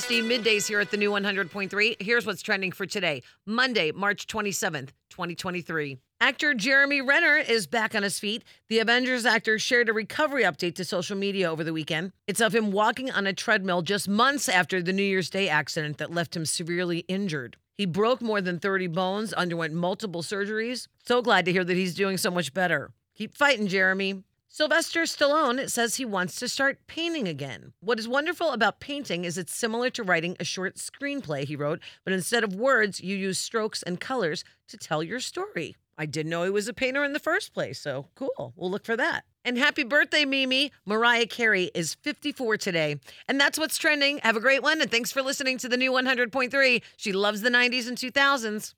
the middays here at the new 100.3. Here's what's trending for today, Monday, March 27th, 2023. Actor Jeremy Renner is back on his feet. The Avengers actor shared a recovery update to social media over the weekend. It's of him walking on a treadmill just months after the New Year's Day accident that left him severely injured. He broke more than 30 bones, underwent multiple surgeries. So glad to hear that he's doing so much better. Keep fighting, Jeremy. Sylvester Stallone says he wants to start painting again. What is wonderful about painting is it's similar to writing a short screenplay, he wrote, but instead of words, you use strokes and colors to tell your story. I didn't know he was a painter in the first place, so cool. We'll look for that. And happy birthday, Mimi. Mariah Carey is 54 today. And that's what's trending. Have a great one, and thanks for listening to the new 100.3. She loves the 90s and 2000s.